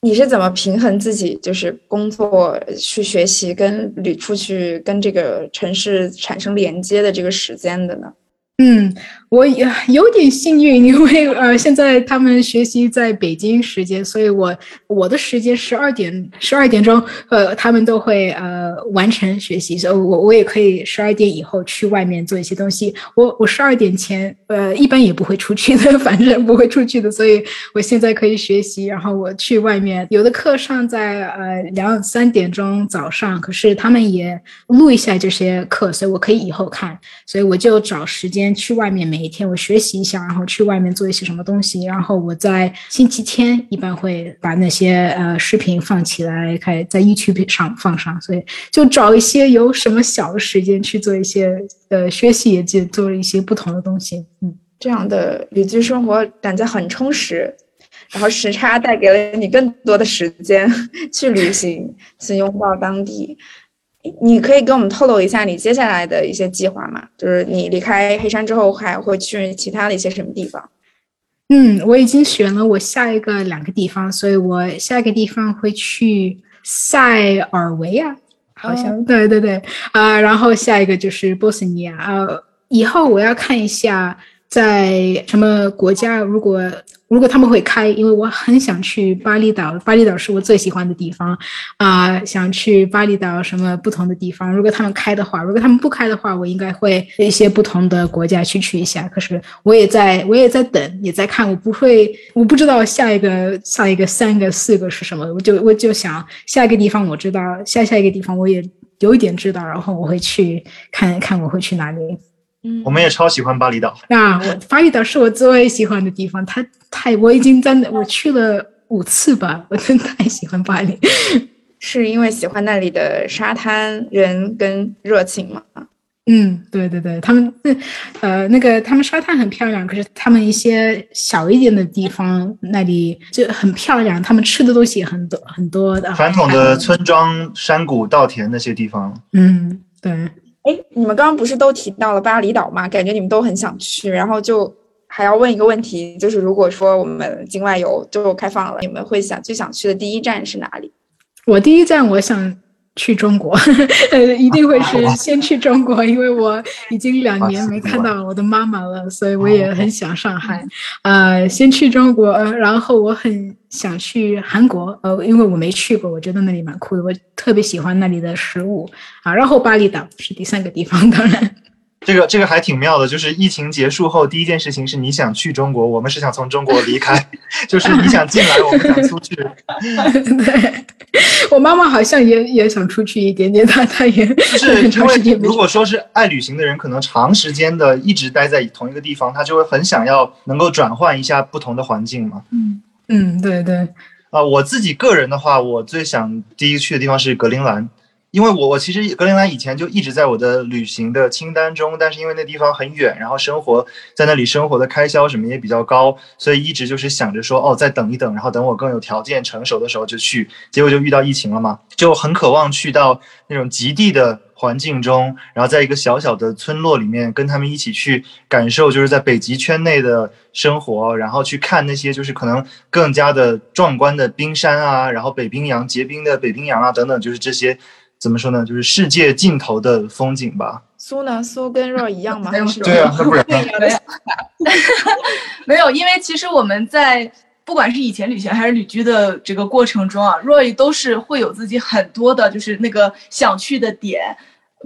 你是怎么平衡自己，就是工作去学习，跟旅出去跟这个城市产生连接的这个时间的呢？嗯。我也有点幸运，因为呃，现在他们学习在北京时间，所以我我的时间十二点十二点钟，呃，他们都会呃完成学习，所以我我也可以十二点以后去外面做一些东西。我我十二点前呃一般也不会出去的，(laughs) 反正不会出去的，所以我现在可以学习。然后我去外面，有的课上在呃两三点钟早上，可是他们也录一下这些课，所以我可以以后看，所以我就找时间去外面。每一天我学习一下，然后去外面做一些什么东西，然后我在星期天一般会把那些呃视频放起来，开在 YouTube 上放上，所以就找一些有什么小的时间去做一些呃学习，也就做一些不同的东西。嗯，这样的旅居生活感觉很充实，然后时差带给了你更多的时间 (laughs) 去旅行，(laughs) 去拥抱当地。你可以给我们透露一下你接下来的一些计划吗？就是你离开黑山之后，还会去其他的一些什么地方？嗯，我已经选了我下一个两个地方，所以我下一个地方会去塞尔维亚，好像对对对啊，然后下一个就是波斯尼亚啊，以后我要看一下在什么国家，如果。如果他们会开，因为我很想去巴厘岛，巴厘岛是我最喜欢的地方，啊，想去巴厘岛什么不同的地方。如果他们开的话，如果他们不开的话，我应该会一些不同的国家去去一下。可是我也在，我也在等，也在看。我不会，我不知道下一个下一个三个四个是什么。我就我就想下一个地方我知道，下下一个地方我也有一点知道，然后我会去看看我会去哪里。嗯，我们也超喜欢巴厘岛。那，我巴厘岛是我最喜欢的地方，它。太，我已经在那，我去了五次吧，(laughs) 我真太喜欢巴黎，是因为喜欢那里的沙滩人跟热情吗？嗯，对对对，他们那呃那个他们沙滩很漂亮，可是他们一些小一点的地方那里就很漂亮，他们吃的东西也很多很多的传统的村庄、山谷、稻田那些地方。嗯，对。哎，你们刚刚不是都提到了巴厘岛吗？感觉你们都很想去，然后就。还要问一个问题，就是如果说我们境外游就开放了，你们会想最想去的第一站是哪里？我第一站我想去中国，(laughs) 呃，一定会是先去中国，因为我已经两年没看到我的妈妈了，所以我也很想上海。呃，先去中国，然后我很想去韩国，呃，因为我没去过，我觉得那里蛮酷的，我特别喜欢那里的食物啊。然后巴厘岛是第三个地方，(laughs) 当然。这个这个还挺妙的，就是疫情结束后第一件事情是你想去中国，我们是想从中国离开，(laughs) 就是你想进来，我们想出去。对，我妈妈好像也也想出去一点点，她她也是因为如果说是爱旅行的人，可能长时间的一直待在同一个地方，他就会很想要能够转换一下不同的环境嘛。嗯嗯，对对。啊，我自己个人的话，我最想第一去的地方是格陵兰。因为我我其实格陵兰以前就一直在我的旅行的清单中，但是因为那地方很远，然后生活在那里生活的开销什么也比较高，所以一直就是想着说哦再等一等，然后等我更有条件成熟的时候就去。结果就遇到疫情了嘛，就很渴望去到那种极地的环境中，然后在一个小小的村落里面跟他们一起去感受，就是在北极圈内的生活，然后去看那些就是可能更加的壮观的冰山啊，然后北冰洋结冰的北冰洋啊等等，就是这些。怎么说呢？就是世界尽头的风景吧。苏呢？苏跟若一样吗？(laughs) 对啊，那不然呢？(laughs) 没有，因为其实我们在不管是以前旅行还是旅居的这个过程中啊，若一都是会有自己很多的，就是那个想去的点。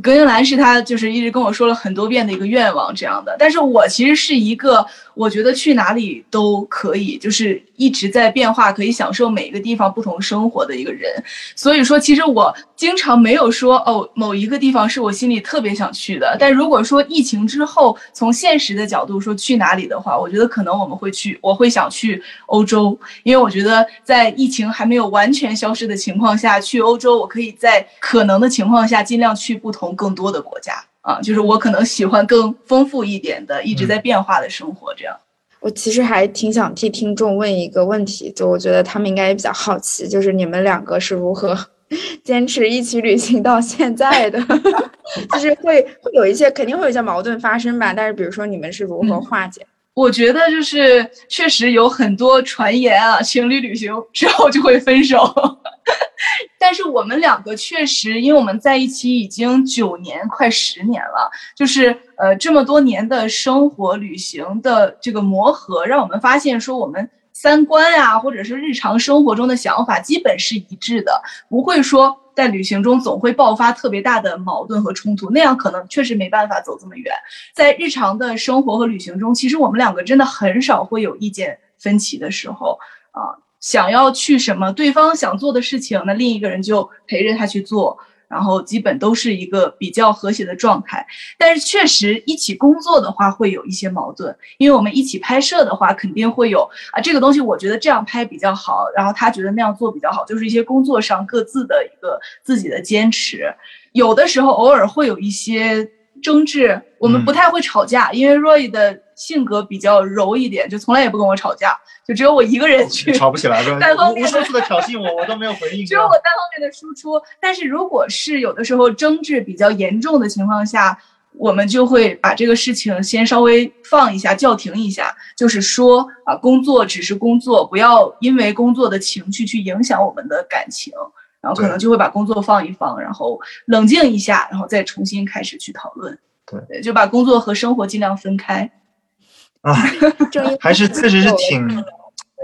格陵兰是他就是一直跟我说了很多遍的一个愿望这样的，但是我其实是一个我觉得去哪里都可以，就是一直在变化，可以享受每一个地方不同生活的一个人。所以说，其实我经常没有说哦某一个地方是我心里特别想去的。但如果说疫情之后从现实的角度说去哪里的话，我觉得可能我们会去，我会想去欧洲，因为我觉得在疫情还没有完全消失的情况下去欧洲，我可以在可能的情况下尽量去不同。从更多的国家啊，就是我可能喜欢更丰富一点的、一直在变化的生活。这样，我其实还挺想替听众问一个问题，就我觉得他们应该也比较好奇，就是你们两个是如何 (laughs) 坚持一起旅行到现在的？(laughs) 就是会会有一些肯定会有一些矛盾发生吧，但是比如说你们是如何化解？我觉得就是确实有很多传言啊，情侣旅行之后就会分手。(laughs) 但是我们两个确实，因为我们在一起已经九年，快十年了，就是呃这么多年的生活旅行的这个磨合，让我们发现说我们三观呀，或者是日常生活中的想法基本是一致的，不会说在旅行中总会爆发特别大的矛盾和冲突，那样可能确实没办法走这么远。在日常的生活和旅行中，其实我们两个真的很少会有意见分歧的时候啊。想要去什么，对方想做的事情，那另一个人就陪着他去做。然后基本都是一个比较和谐的状态。但是确实一起工作的话会有一些矛盾，因为我们一起拍摄的话肯定会有啊，这个东西我觉得这样拍比较好，然后他觉得那样做比较好，就是一些工作上各自的一个自己的坚持。有的时候偶尔会有一些争执，我们不太会吵架，因为 Roy 的性格比较柔一点，就从来也不跟我吵架，就只有我一个人去吵不起来，(laughs) 单方面无数次的挑衅我，我都没有回应。(laughs) 只有我单方面的输出，但是如果是有的时候争执比较严重的情况下，我们就会把这个事情先稍微放一下，叫停一下，就是说啊，工作只是工作，不要因为工作的情绪去影响我们的感情。然后可能就会把工作放一放，然后冷静一下，然后再重新开始去讨论。对，就把工作和生活尽量分开。啊，(laughs) 还是确实是挺。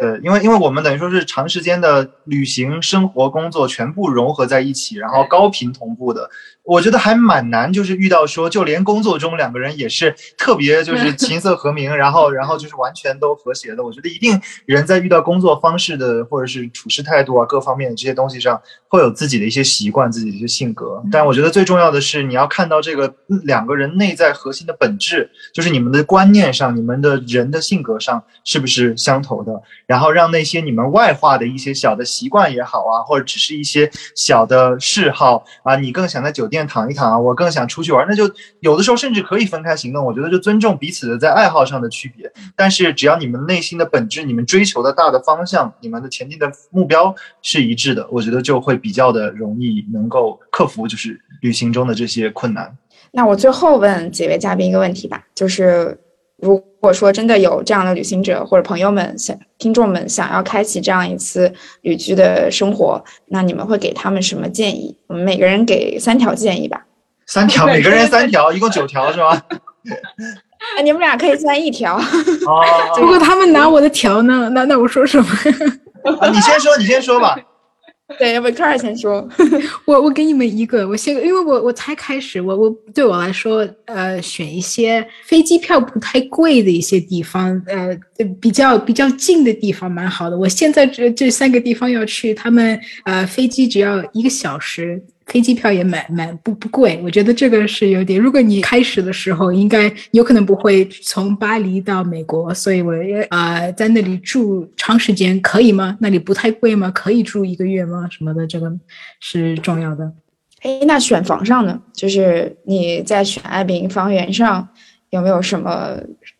对，因为因为我们等于说是长时间的旅行、生活、工作全部融合在一起，然后高频同步的，我觉得还蛮难。就是遇到说，就连工作中两个人也是特别就 (laughs) 是琴瑟和鸣，然后然后就是完全都和谐的。我觉得一定人在遇到工作方式的或者是处事态度啊各方面的这些东西上，会有自己的一些习惯、自己的一些性格。但我觉得最重要的是，你要看到这个两个人内在核心的本质，就是你们的观念上、你们的人的性格上是不是相投的。然后让那些你们外化的一些小的习惯也好啊，或者只是一些小的嗜好啊，你更想在酒店躺一躺啊，我更想出去玩，那就有的时候甚至可以分开行动。我觉得就尊重彼此的在爱好上的区别，但是只要你们内心的本质、你们追求的大的方向、你们的前进的目标是一致的，我觉得就会比较的容易能够克服就是旅行中的这些困难。那我最后问几位嘉宾一个问题吧，就是。如果说真的有这样的旅行者或者朋友们想听众们想要开启这样一次旅居的生活，那你们会给他们什么建议？我们每个人给三条建议吧。三条，(laughs) 每个人三条，一共九条是吧？那你们俩可以算一条。哦。(laughs) 如果他们拿我的条呢？那那我说什么？(laughs) 你先说，你先说吧。对，要不 c a r 先说。(laughs) 我我给你们一个，我先，因为我我才开始，我我对我来说，呃，选一些飞机票不太贵的一些地方，呃，比较比较近的地方，蛮好的。我现在这这三个地方要去，他们呃飞机只要一个小时。飞机票也买买不不贵，我觉得这个是有点。如果你开始的时候应该有可能不会从巴黎到美国，所以我也啊在那里住长时间可以吗？那里不太贵吗？可以住一个月吗？什么的，这个是重要的。哎，那选房上呢？就是你在选爱彼迎房源上有没有什么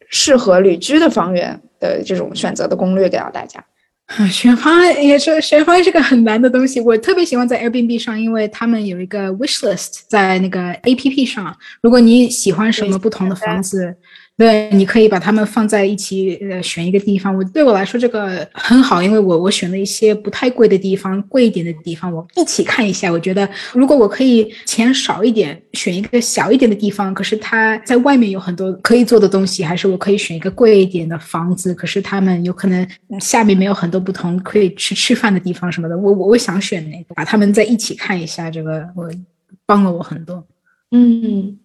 适合旅居的房源的这种选择的攻略给到大家？啊，选房也是选房是个很难的东西。我特别喜欢在 Airbnb 上，因为他们有一个 wish list 在那个 APP 上。如果你喜欢什么不同的房子。对，你可以把它们放在一起，呃，选一个地方。我对我来说这个很好，因为我我选了一些不太贵的地方，贵一点的地方，我一起看一下。我觉得如果我可以钱少一点，选一个小一点的地方，可是它在外面有很多可以做的东西，还是我可以选一个贵一点的房子，可是他们有可能下面没有很多不同可以去吃饭的地方什么的。我我我想选那个，把他们在一起看一下，这个我帮了我很多。嗯，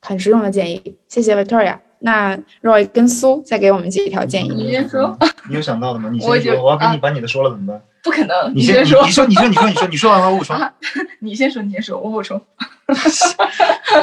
很实用的建议，谢谢 Victoria。那 Roy 跟苏再给我们几条建议。你先说。(laughs) 你有想到的吗？你先说。我要给你把你的说了怎么办？不可能。你先说。你说，你说，你说，你说，你说完了我补充。你先说，你先说，我补充。(laughs)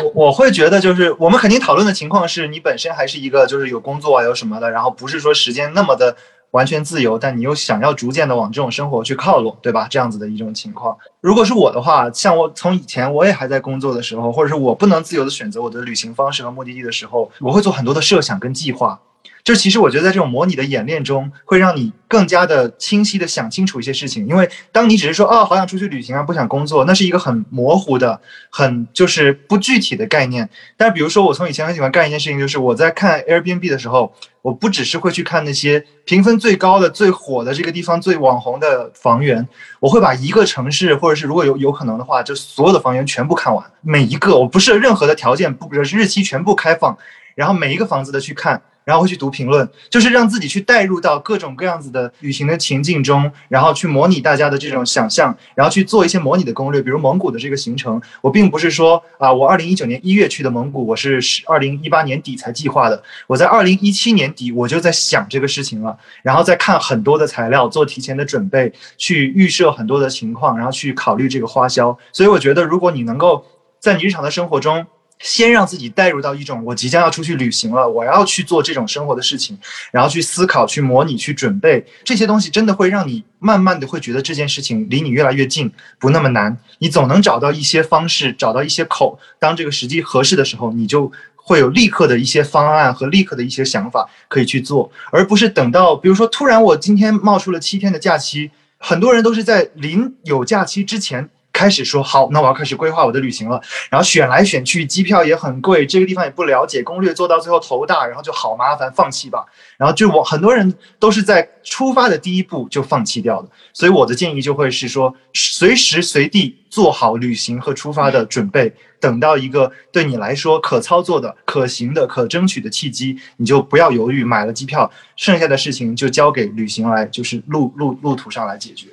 我我会觉得，就是我们肯定讨论的情况是你本身还是一个就是有工作啊有什么的，然后不是说时间那么的。完全自由，但你又想要逐渐的往这种生活去靠拢，对吧？这样子的一种情况。如果是我的话，像我从以前我也还在工作的时候，或者是我不能自由的选择我的旅行方式和目的地的时候，我会做很多的设想跟计划。就其实我觉得在这种模拟的演练中，会让你更加的清晰的想清楚一些事情。因为当你只是说哦，好想出去旅行啊，不想工作，那是一个很模糊的、很就是不具体的概念。但比如说，我从以前很喜欢干一件事情，就是我在看 Airbnb 的时候，我不只是会去看那些评分最高的、最火的这个地方最网红的房源，我会把一个城市，或者是如果有有可能的话，就所有的房源全部看完，每一个我不设任何的条件，不日期全部开放，然后每一个房子的去看。然后会去读评论，就是让自己去带入到各种各样子的旅行的情境中，然后去模拟大家的这种想象，然后去做一些模拟的攻略。比如蒙古的这个行程，我并不是说啊，我二零一九年一月去的蒙古，我是二零一八年底才计划的。我在二零一七年底我就在想这个事情了，然后再看很多的材料，做提前的准备，去预设很多的情况，然后去考虑这个花销。所以我觉得，如果你能够在你日常的生活中，先让自己带入到一种我即将要出去旅行了，我要去做这种生活的事情，然后去思考、去模拟、去准备这些东西，真的会让你慢慢的会觉得这件事情离你越来越近，不那么难。你总能找到一些方式，找到一些口。当这个时机合适的时候，你就会有立刻的一些方案和立刻的一些想法可以去做，而不是等到比如说突然我今天冒出了七天的假期，很多人都是在临有假期之前。开始说好，那我要开始规划我的旅行了。然后选来选去，机票也很贵，这个地方也不了解，攻略做到最后头大，然后就好麻烦，放弃吧。然后就我很多人都是在出发的第一步就放弃掉的。所以我的建议就会是说，随时随地做好旅行和出发的准备，等到一个对你来说可操作的、可行的、可争取的契机，你就不要犹豫，买了机票，剩下的事情就交给旅行来，就是路路路途上来解决。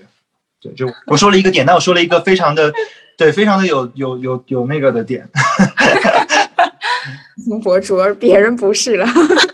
对，就我说了一个点，但我说了一个非常的，对，非常的有有有有那个的点。旅 (laughs) 行博主，而别人不是了，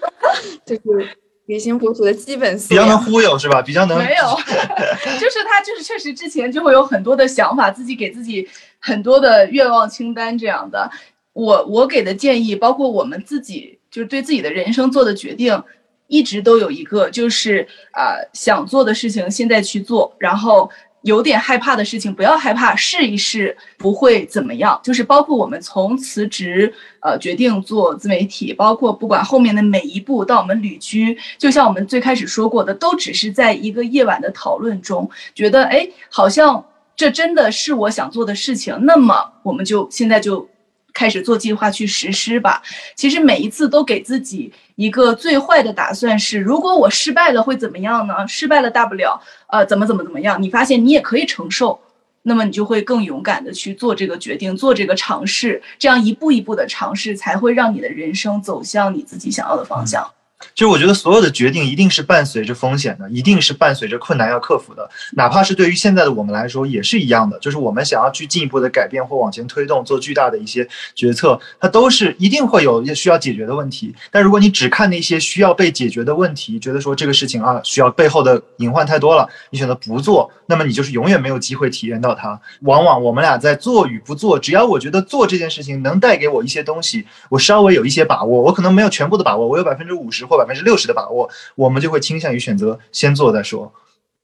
(laughs) 就是旅行博主的基本素比较能忽悠是吧？比较能没有，(laughs) 就是他就是确实之前就会有很多的想法，自己给自己很多的愿望清单这样的。我我给的建议，包括我们自己就是对自己的人生做的决定，一直都有一个，就是啊想做的事情现在去做，然后。有点害怕的事情，不要害怕，试一试，不会怎么样。就是包括我们从辞职，呃，决定做自媒体，包括不管后面的每一步，到我们旅居，就像我们最开始说过的，都只是在一个夜晚的讨论中，觉得哎，好像这真的是我想做的事情，那么我们就现在就。开始做计划去实施吧。其实每一次都给自己一个最坏的打算是：如果我失败了会怎么样呢？失败了大不了，呃，怎么怎么怎么样？你发现你也可以承受，那么你就会更勇敢的去做这个决定，做这个尝试。这样一步一步的尝试，才会让你的人生走向你自己想要的方向。其实我觉得所有的决定一定是伴随着风险的，一定是伴随着困难要克服的。哪怕是对于现在的我们来说也是一样的，就是我们想要去进一步的改变或往前推动，做巨大的一些决策，它都是一定会有需要解决的问题。但如果你只看那些需要被解决的问题，觉得说这个事情啊需要背后的隐患太多了，你选择不做，那么你就是永远没有机会体验到它。往往我们俩在做与不做，只要我觉得做这件事情能带给我一些东西，我稍微有一些把握，我可能没有全部的把握，我有百分之五十。或百分之六十的把握，我们就会倾向于选择先做再说。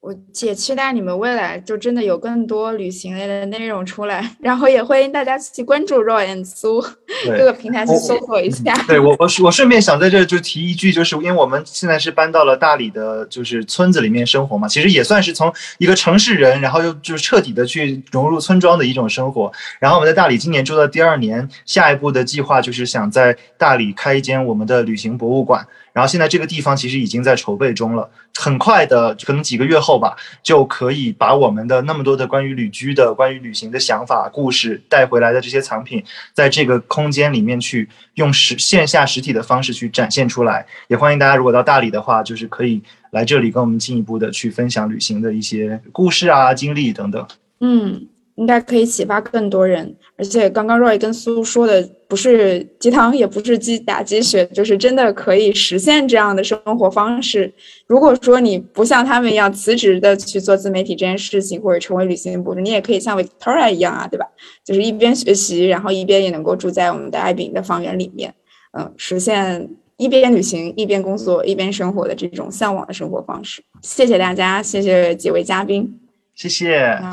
我也期待你们未来就真的有更多旅行类的内容出来，然后也欢迎大家去关注 Roy and 苏各个平台去搜索一下。对我，我我顺便想在这就提一句，就是因为我们现在是搬到了大理的，就是村子里面生活嘛，其实也算是从一个城市人，然后又就是彻底的去融入村庄的一种生活。然后我们在大理今年住到第二年，下一步的计划就是想在大理开一间我们的旅行博物馆。然后现在这个地方其实已经在筹备中了，很快的，可能几个月后吧，就可以把我们的那么多的关于旅居的、关于旅行的想法、故事带回来的这些藏品，在这个空间里面去用实线下实体的方式去展现出来。也欢迎大家，如果到大理的话，就是可以来这里跟我们进一步的去分享旅行的一些故事啊、经历等等。嗯。应该可以启发更多人，而且刚刚 Roy 跟苏说的不是鸡汤，也不是鸡打鸡血，就是真的可以实现这样的生活方式。如果说你不像他们一样辞职的去做自媒体这件事情，或者成为旅行博主，你也可以像 Victoria 一样啊，对吧？就是一边学习，然后一边也能够住在我们的爱饼的房源里面，嗯，实现一边旅行一边工作一边生活的这种向往的生活方式。谢谢大家，谢谢几位嘉宾，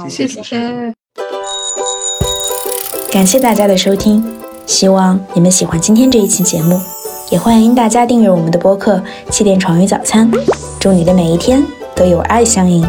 谢谢，谢谢。感谢大家的收听，希望你们喜欢今天这一期节目，也欢迎大家订阅我们的播客《气垫床与早餐》。祝你的每一天都有爱相迎。